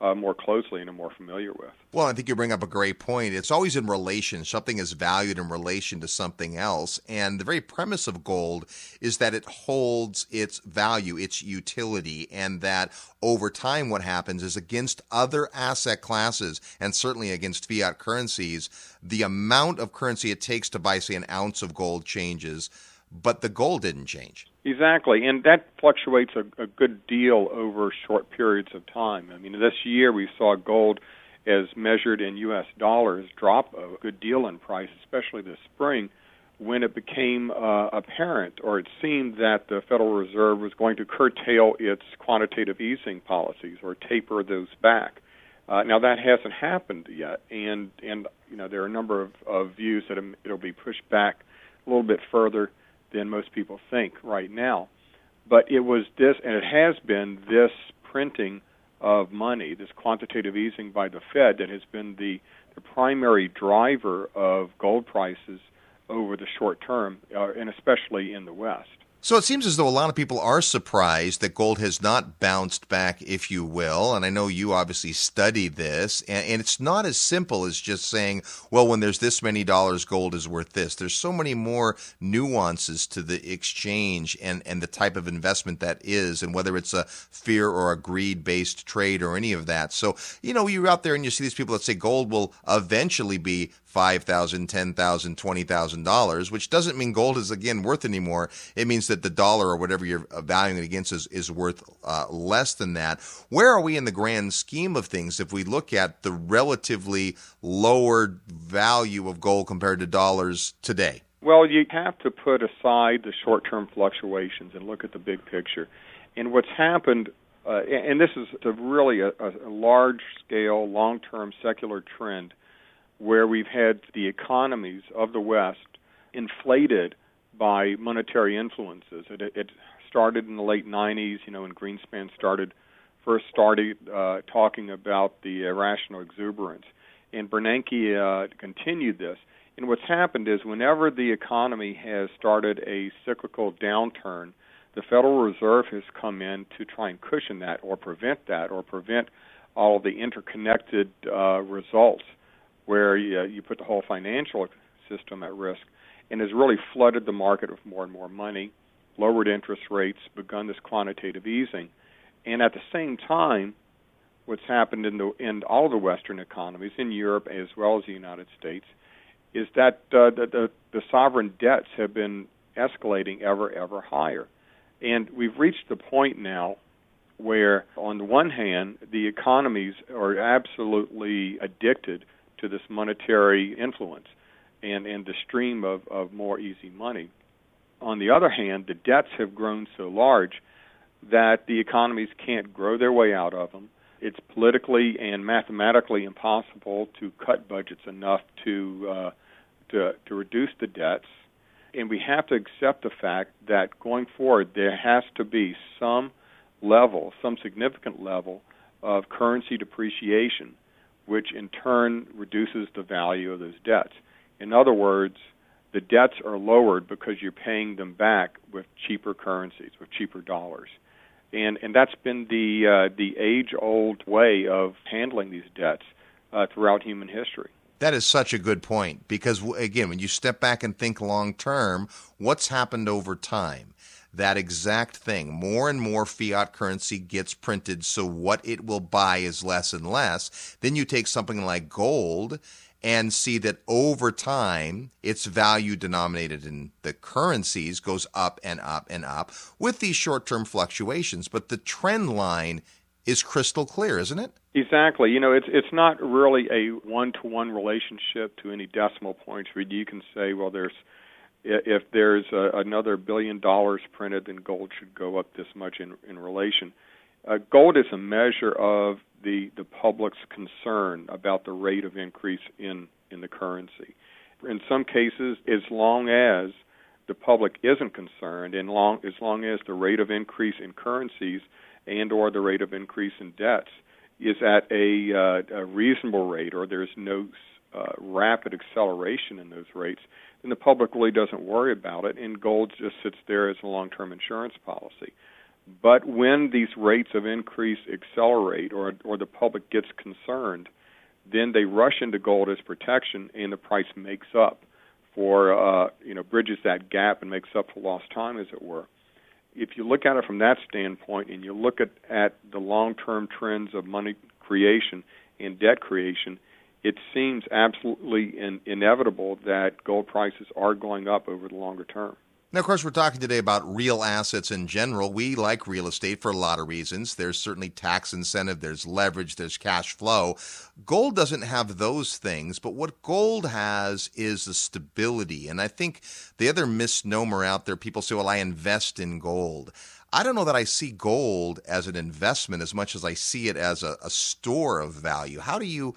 uh, more closely and are more familiar with. Well, I think you bring up a great point. It's always in relation. Something is valued in relation to something else. And the very premise of gold is that it holds its value, its utility, and that over time, what happens is against other asset classes and certainly against fiat currencies, the amount of currency it takes to buy, say, an ounce of gold changes, but the gold didn't change. Exactly, and that fluctuates a, a good deal over short periods of time. I mean, this year we saw gold, as measured in U.S. dollars, drop a good deal in price, especially this spring, when it became uh, apparent, or it seemed that the Federal Reserve was going to curtail its quantitative easing policies or taper those back. Uh, now that hasn't happened yet, and and you know there are a number of, of views that it'll be pushed back a little bit further than most people think right now. But it was this, and it has been this printing of money, this quantitative easing by the Fed, that has been the, the primary driver of gold prices over the short term, uh, and especially in the West. So it seems as though a lot of people are surprised that gold has not bounced back, if you will. And I know you obviously study this, and, and, it's not as simple as just saying, well, when there's this many dollars, gold is worth this. There's so many more nuances to the exchange and, and the type of investment that is, and whether it's a fear or a greed based trade or any of that. So, you know, you're out there and you see these people that say gold will eventually be five thousand, ten thousand, twenty thousand dollars, which doesn't mean gold is again worth anymore. It means that the dollar or whatever you're valuing it against is, is worth uh, less than that. Where are we in the grand scheme of things if we look at the relatively lower value of gold compared to dollars today? Well, you have to put aside the short-term fluctuations and look at the big picture. And what's happened uh, and this is a really a, a large-scale, long-term secular trend where we've had the economies of the West inflated by monetary influences. It, it started in the late 90s, you know, when Greenspan started first started uh, talking about the irrational exuberance, and Bernanke uh, continued this. And what's happened is whenever the economy has started a cyclical downturn, the Federal Reserve has come in to try and cushion that or prevent that or prevent all the interconnected uh, results where you, you put the whole financial system at risk and has really flooded the market with more and more money, lowered interest rates, begun this quantitative easing. And at the same time, what's happened in the in all the Western economies, in Europe as well as the United States, is that uh, the, the the sovereign debts have been escalating ever ever higher, and we've reached the point now where, on the one hand, the economies are absolutely addicted to this monetary influence and, and the stream of, of more easy money. On the other hand, the debts have grown so large that the economies can't grow their way out of them. It's politically and mathematically impossible to cut budgets enough to uh, to, to reduce the debts, and we have to accept the fact that going forward there has to be some level, some significant level of currency depreciation, which in turn reduces the value of those debts. In other words, the debts are lowered because you're paying them back with cheaper currencies, with cheaper dollars. And and that's been the uh, the age old way of handling these debts uh, throughout human history. That is such a good point because again, when you step back and think long term, what's happened over time? That exact thing. More and more fiat currency gets printed, so what it will buy is less and less. Then you take something like gold and see that over time its value denominated in the currencies goes up and up and up with these short-term fluctuations but the trend line is crystal clear isn't it exactly you know it's it's not really a one-to-one relationship to any decimal points where you can say well there's if there's a, another billion dollars printed then gold should go up this much in in relation uh, gold is a measure of the the public's concern about the rate of increase in in the currency. In some cases, as long as the public isn't concerned, and long as long as the rate of increase in currencies and or the rate of increase in debts is at a, uh, a reasonable rate, or there's no uh, rapid acceleration in those rates, then the public really doesn't worry about it, and gold just sits there as a long-term insurance policy. But when these rates of increase accelerate or, or the public gets concerned, then they rush into gold as protection and the price makes up for, uh, you know, bridges that gap and makes up for lost time, as it were. If you look at it from that standpoint and you look at, at the long term trends of money creation and debt creation, it seems absolutely in, inevitable that gold prices are going up over the longer term. Now, of course, we're talking today about real assets in general. We like real estate for a lot of reasons. There's certainly tax incentive, there's leverage, there's cash flow. Gold doesn't have those things, but what gold has is the stability. And I think the other misnomer out there, people say, well, I invest in gold. I don't know that I see gold as an investment as much as I see it as a, a store of value. How do you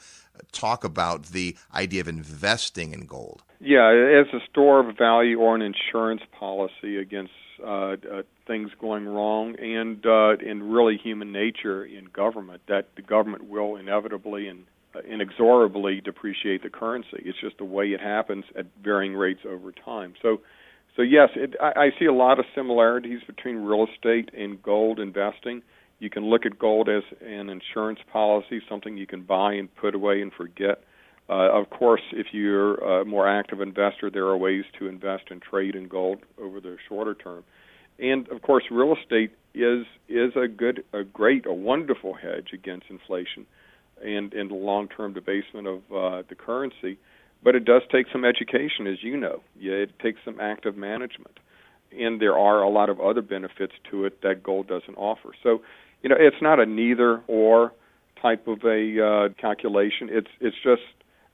talk about the idea of investing in gold? Yeah, as a store of value or an insurance policy against uh, uh, things going wrong, and uh, in really human nature in government, that the government will inevitably and uh, inexorably depreciate the currency. It's just the way it happens at varying rates over time. So, so yes, it, I, I see a lot of similarities between real estate and gold investing. You can look at gold as an insurance policy, something you can buy and put away and forget uh, of course, if you're a more active investor, there are ways to invest and trade in gold over the shorter term. And of course, real estate is is a good, a great, a wonderful hedge against inflation and and the long-term debasement of uh, the currency. But it does take some education, as you know. Yeah, it takes some active management, and there are a lot of other benefits to it that gold doesn't offer. So, you know, it's not a neither or type of a uh, calculation. It's it's just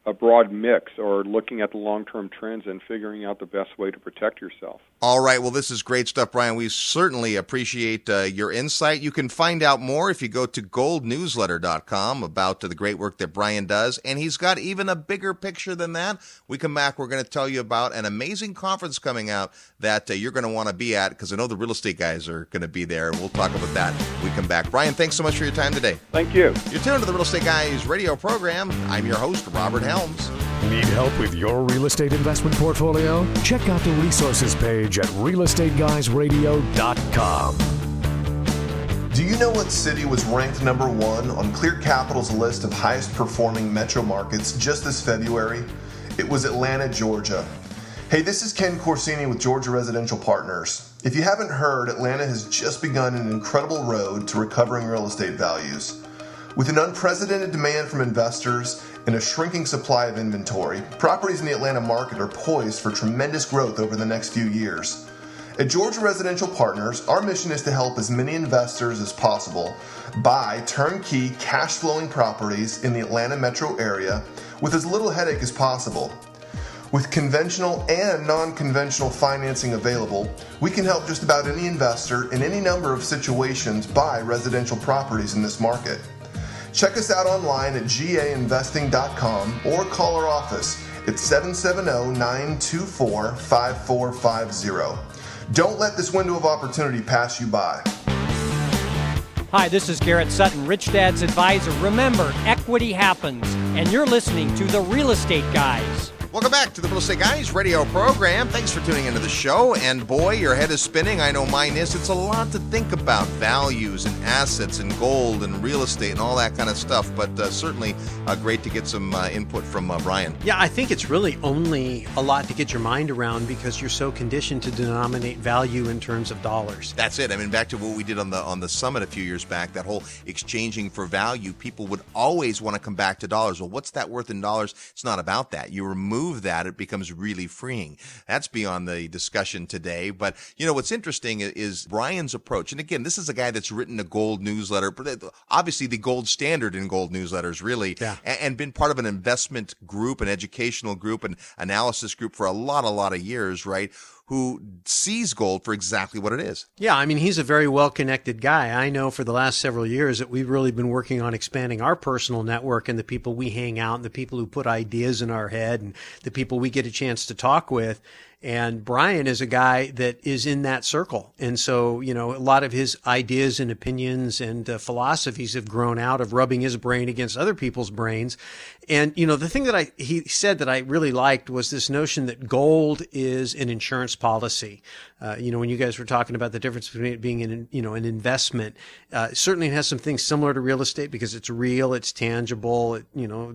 a broad mix or looking at the long term trends and figuring out the best way to protect yourself. All right. Well, this is great stuff, Brien. We certainly appreciate uh, your insight. You can find out more if you go to goldnewsletter.com about uh, the great work that Brien does. And he's got even a bigger picture than that. We come back, we're going to tell you about an amazing conference coming out that uh, you're going to want to be at because I know the real estate guys are going to be there. We'll talk about that we come back. Brien, thanks so much for your time today. Thank you. You're tuned to the Real Estate Guys radio program. I'm your host, Robert Helms. Need help with your real estate investment portfolio? Check out the resources page at realestateguysradio.com. Do you know what city was ranked number one on Clear Capital's list of highest performing metro markets just this February? It was Atlanta, Georgia. Hey, this is Ken Corsini with Georgia Residential Partners. If you haven't heard, Atlanta has just begun an incredible road to recovering real estate values. With an unprecedented demand from investors and a shrinking supply of inventory, properties in the Atlanta market are poised for tremendous growth over the next few years. At Georgia Residential Partners, our mission is to help as many investors as possible buy turnkey cash flowing properties in the Atlanta metro area with as little headache as possible. With conventional and non conventional financing available, we can help just about any investor in any number of situations buy residential properties in this market. Check us out online at gainvesting.com or call our office at 770 924 5450. Don't let this window of opportunity pass you by. Hi, this is Garrett Sutton, Rich Dad's advisor. Remember, equity happens, and you're listening to the Real Estate Guys. Welcome back to the Real Estate Guys radio program. Thanks for tuning into the show. And boy, your head is spinning. I know mine is. It's a lot to think about values and assets and gold and real estate and all that kind of stuff. But uh, certainly uh, great to get some uh, input from uh, Brien. Yeah, I think it's really only a lot to get your mind around because you're so conditioned to denominate value in terms of dollars. That's it. I mean, back to what we did on the on the summit a few years back. That whole exchanging for value. People would always want to come back to dollars. Well, what's that worth in dollars? It's not about that. You remove that, it becomes really freeing. That's beyond the discussion today. But, you know, what's interesting is Brien's approach. And again, this is a guy that's written a gold newsletter, uh, obviously the gold standard in gold newsletters, really, yeah. and, been part of an investment group, an educational group, an analysis group for a lot, a lot of years, right? Who sees gold for exactly what it is. Yeah, I mean, he's a very well connected guy. I know for the last several years that we've really been working on expanding our personal network and the people we hang out and the people who put ideas in our head and the people we get a chance to talk with. And Brien is a guy that is in that circle. And so, you know, a lot of his ideas and opinions and uh, philosophies have grown out of rubbing his brain against other people's brains. And, you know, the thing that I, he said that I really liked was this notion that gold is an insurance policy. Uh, you know, when you guys were talking about the difference between it being an, you know, an investment, uh, certainly it has some things similar to real estate because it's real, it's tangible, it, you know,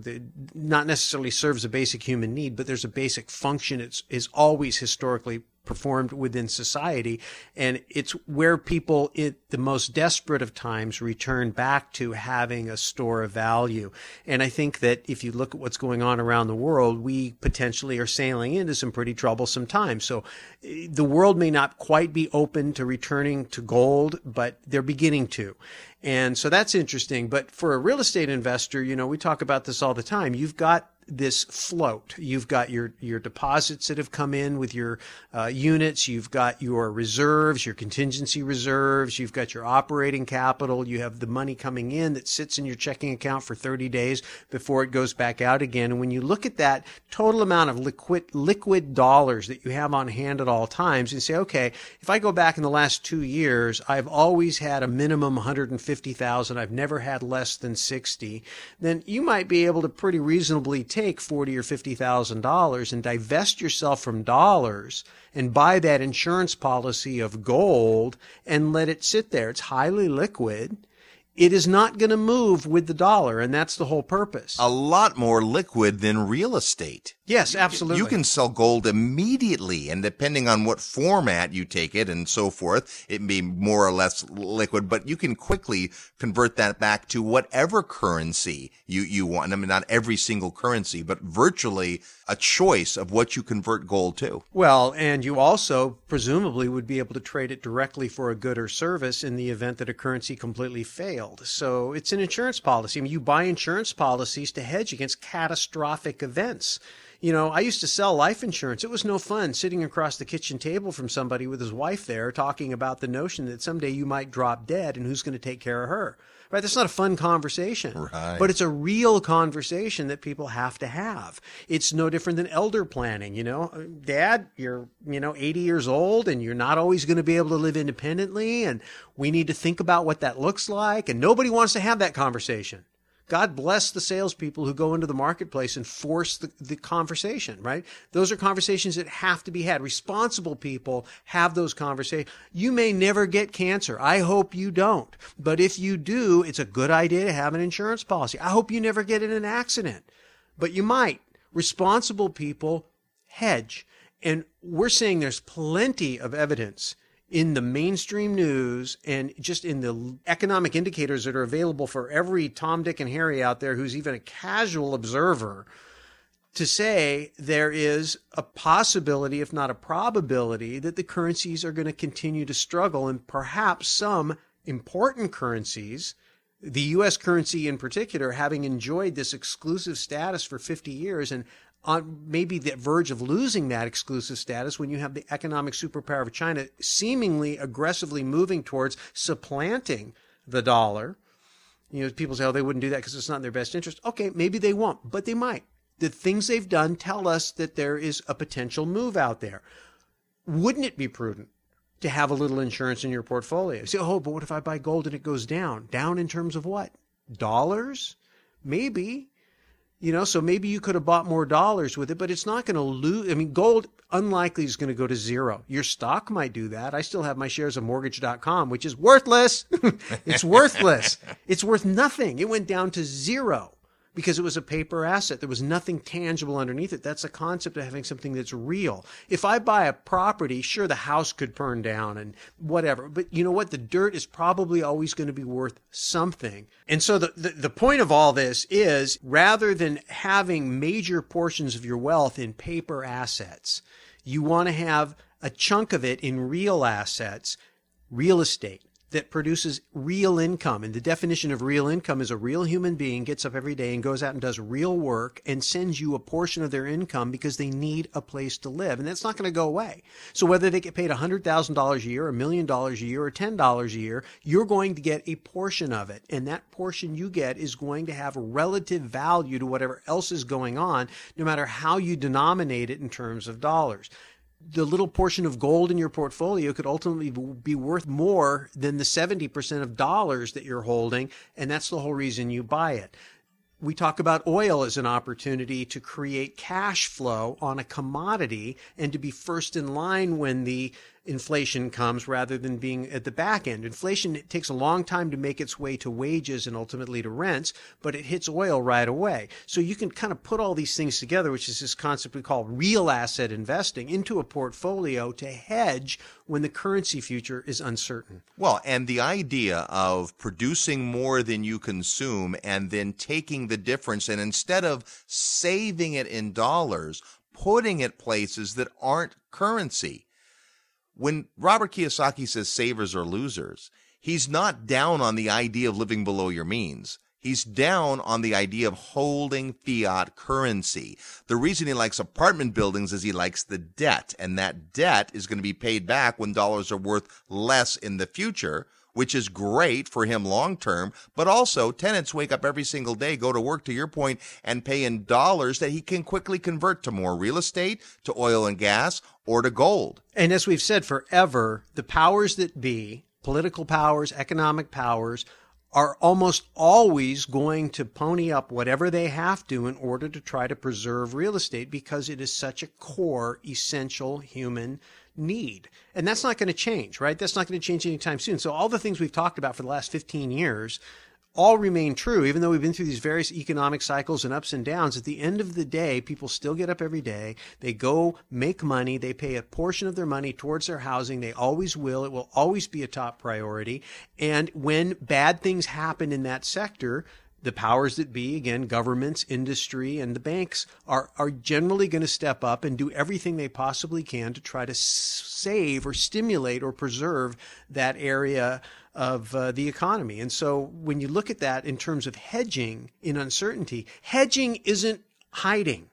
not necessarily serves a basic human need, but there's a basic function. It's, is always historically performed within society. And it's where people at the most desperate of times return back to having a store of value. And I think that if you look at what's going on around the world, we potentially are sailing into some pretty troublesome times. So eh, the world may not quite be open to returning to gold, but they're beginning to. And so that's interesting. But for a real estate investor, you know, we talk about this all the time. You've got this float. You've got your your deposits that have come in with your uh, units. You've got your reserves, your contingency reserves. You've got your operating capital. You have the money coming in that sits in your checking account for 30 days before it goes back out again. And when you look at that total amount of liquid liquid dollars that you have on hand at all times, and say, okay, if I go back in the last two years, I've always had a minimum 150,000. I've never had less than 60. Then you might be able to pretty reasonably take forty or fifty thousand dollars and divest yourself from dollars and buy that insurance policy of gold and let it sit there. It's highly liquid it is not going to move with the dollar, and that's the whole purpose. A lot more liquid than real estate. Yes, absolutely. You can sell gold immediately, and depending on what format you take it and so forth, it may be more or less liquid, but you can quickly convert that back to whatever currency you, you want. I mean, not every single currency, but virtually a choice of what you convert gold to. Well, and you also presumably would be able to trade it directly for a good or service in the event that a currency completely failed. So it's an insurance policy. I mean, you buy insurance policies to hedge against catastrophic events. You know, I used to sell life insurance. It was no fun sitting across the kitchen table from somebody with his wife there talking about the notion that someday you might drop dead and who's going to take care of her. Right? That's not a fun conversation. Right. But it's a real conversation that people have to have. It's no different than elder planning, you know. Uh, Dad, you're, you know, 80 years old and you're not always going to be able to live independently and we need to think about what that looks like and nobody wants to have that conversation. God bless the salespeople who go into the marketplace and force the, the conversation, right? Those are conversations that have to be had. Responsible people have those conversations. You may never get cancer. I hope you don't. But if you do, it's a good idea to have an insurance policy. I hope you never get in an accident, but you might. Responsible people hedge. And we're saying there's plenty of evidence in the mainstream news and just in the economic indicators that are available for every Tom, Dick, and Harry out there who's even a casual observer to say there is a possibility, if not a probability, that the currencies are going to continue to struggle and perhaps some important currencies, the US currency in particular, having enjoyed this exclusive status for 50 years and on maybe the verge of losing that exclusive status when you have the economic superpower of China seemingly aggressively moving towards supplanting the dollar. You know, people say, oh, they wouldn't do that because it's not in their best interest. Okay, maybe they won't, but they might. The things they've done tell us that there is a potential move out there. Wouldn't it be prudent to have a little insurance in your portfolio? Say, oh, but what if I buy gold and it goes down? Down in terms of what? Dollars? Maybe. You know, so maybe you could have bought more dollars with it, but it's not going to lose. I mean, gold unlikely is going to go to zero. Your stock might do that. I still have my shares of mortgage.com, which is worthless. it's worthless. it's worth nothing. It went down to zero because it was a paper asset. There was nothing tangible underneath it. That's the concept of having something that's real. If I buy a property, sure, the house could burn down and whatever. But you know what? The dirt is probably always going to be worth something. And so the, the, the point of all this is rather than having major portions of your wealth in paper assets, you want to have a chunk of it in real assets, real estate that produces real income. And the definition of real income is a real human being gets up every day and goes out and does real work and sends you a portion of their income because they need a place to live. And that's not going to go away. So whether they get paid $100,000 a year, a million dollars a year, or $10 a year, you're going to get a portion of it. And that portion you get is going to have relative value to whatever else is going on, no matter how you denominate it in terms of dollars the little portion of gold in your portfolio could ultimately be worth more than the 70% of dollars that you're holding. And that's the whole reason you buy it. We talk about oil as an opportunity to create cash flow on a commodity and to be first in line when the inflation comes rather than being at the back end. Inflation takes a long time to make its way to wages and ultimately to rents, but it hits oil right away. So you can kind of put all these things together, which is this concept we call real asset investing into a portfolio to hedge when the currency future is uncertain. Well, and the idea of producing more than you consume and then taking the difference and instead of saving it in dollars, putting it places that aren't currency when Robert Kiyosaki says savers are losers, he's not down on the idea of living below your means. He's down on the idea of holding fiat currency. The reason he likes apartment buildings is he likes the debt, and that debt is going to be paid back when dollars are worth less in the future which is great for him long term, but also tenants wake up every single day, go to work to your point, and pay in dollars that he can quickly convert to more real estate, to oil and gas, or to gold. And as we've said forever, the powers that be, political powers, economic powers, are almost always going to pony up whatever they have to in order to try to preserve real estate because it is such a core, essential human need. And that's not going to change, right? That's not going to change anytime soon. So all the things we've talked about for the last 15 years all remain true, even though we've been through these various economic cycles and ups and downs. At the end of the day, people still get up every day. They go make money. They pay a portion of their money towards their housing. They always will. It will always be a top priority. And when bad things happen in that sector, the powers that be, again, governments, industry, and the banks are, are generally going to step up and do everything they possibly can to try to save or stimulate or preserve that area of uh, the economy. And so when you look at that in terms of hedging in uncertainty, hedging isn't hiding.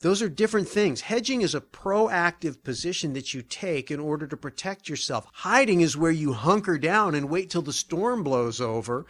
Those are different things. Hedging is a proactive position that you take in order to protect yourself. Hiding is where you hunker down and wait till the storm blows over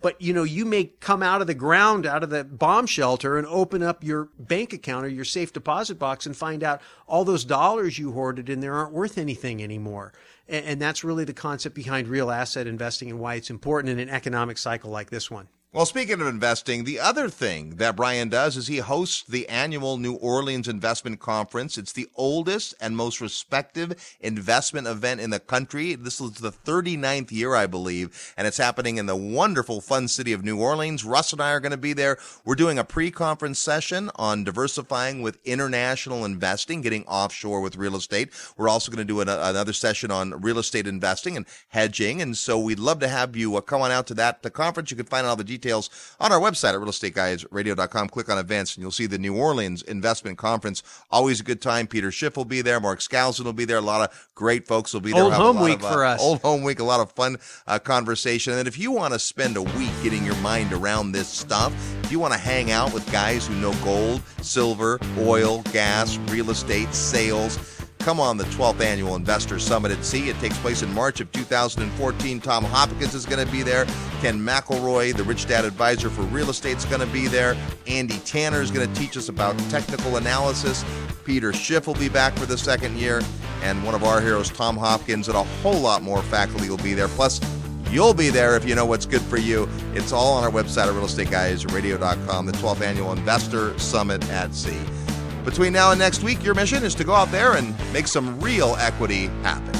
but you know you may come out of the ground out of the bomb shelter and open up your bank account or your safe deposit box and find out all those dollars you hoarded in there aren't worth anything anymore. And, and that's really the concept behind real asset investing and why it's important in an economic cycle like this one Well, speaking of investing, the other thing that Brien does is he hosts the annual New Orleans Investment Conference. It's the oldest and most respected investment event in the country. This is the 39th year, I believe, and it's happening in the wonderful, fun city of New Orleans. Russ and I are going to be there. We're doing a pre-conference session on diversifying with international investing, getting offshore with real estate. We're also going to do an, another session on real estate investing and hedging. And so we'd love to have you uh, come on out to that the conference. You can find all the details details on our website at realestateguysradio.com. Click on events and you'll see the New Orleans Investment Conference. Always a good time. Peter Schiff will be there. Mark Skousen will be there. A lot of great folks will be there. Old we'll home week of, uh, for us. Old home week. A lot of fun uh, conversation. And if you want to spend a week getting your mind around this stuff, if you want to hang out with guys who know gold, silver, oil, gas, real estate, sales, come on the 12th annual Investor Summit at Sea. It takes place in March of 2014. Tom Hopkins is going to be there. Ken McElroy, the Rich Dad Advisor for Real Estate, is going to be there. Andy Tanner is going to teach us about technical analysis. Peter Schiff will be back for the second year. And one of our heroes, Tom Hopkins, and a whole lot more faculty will be there. Plus, You'll be there if you know what's good for you. It's all on our website at realestateguysradio.com, the 12th annual Investor Summit at Sea. Between now and next week, your mission is to go out there and make some real equity happen.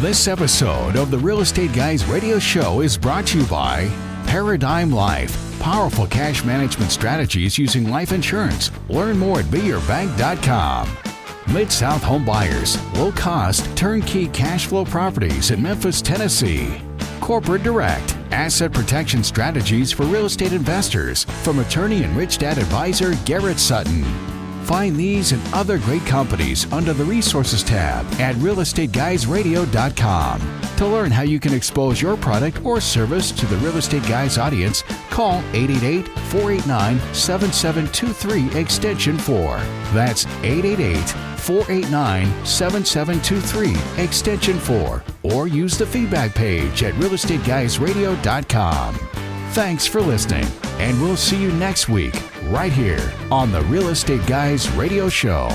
This episode of the Real Estate Guys radio show is brought to you by Paradigm Life. Powerful cash management strategies using life insurance. Learn more at beyourbank.com. Mid South Home Buyers, low cost, turnkey cash flow properties in Memphis, Tennessee. Corporate Direct, asset protection strategies for real estate investors from attorney and rich dad advisor Garrett Sutton. Find these and other great companies under the Resources tab at realestateguysradio.com. To learn how you can expose your product or service to the Real Estate Guys audience, call 888 489 7723 Extension 4. That's 888 489 7723 Extension 4. Or use the feedback page at realestateguysradio.com. Thanks for listening, and we'll see you next week right here on the Real Estate Guys Radio Show.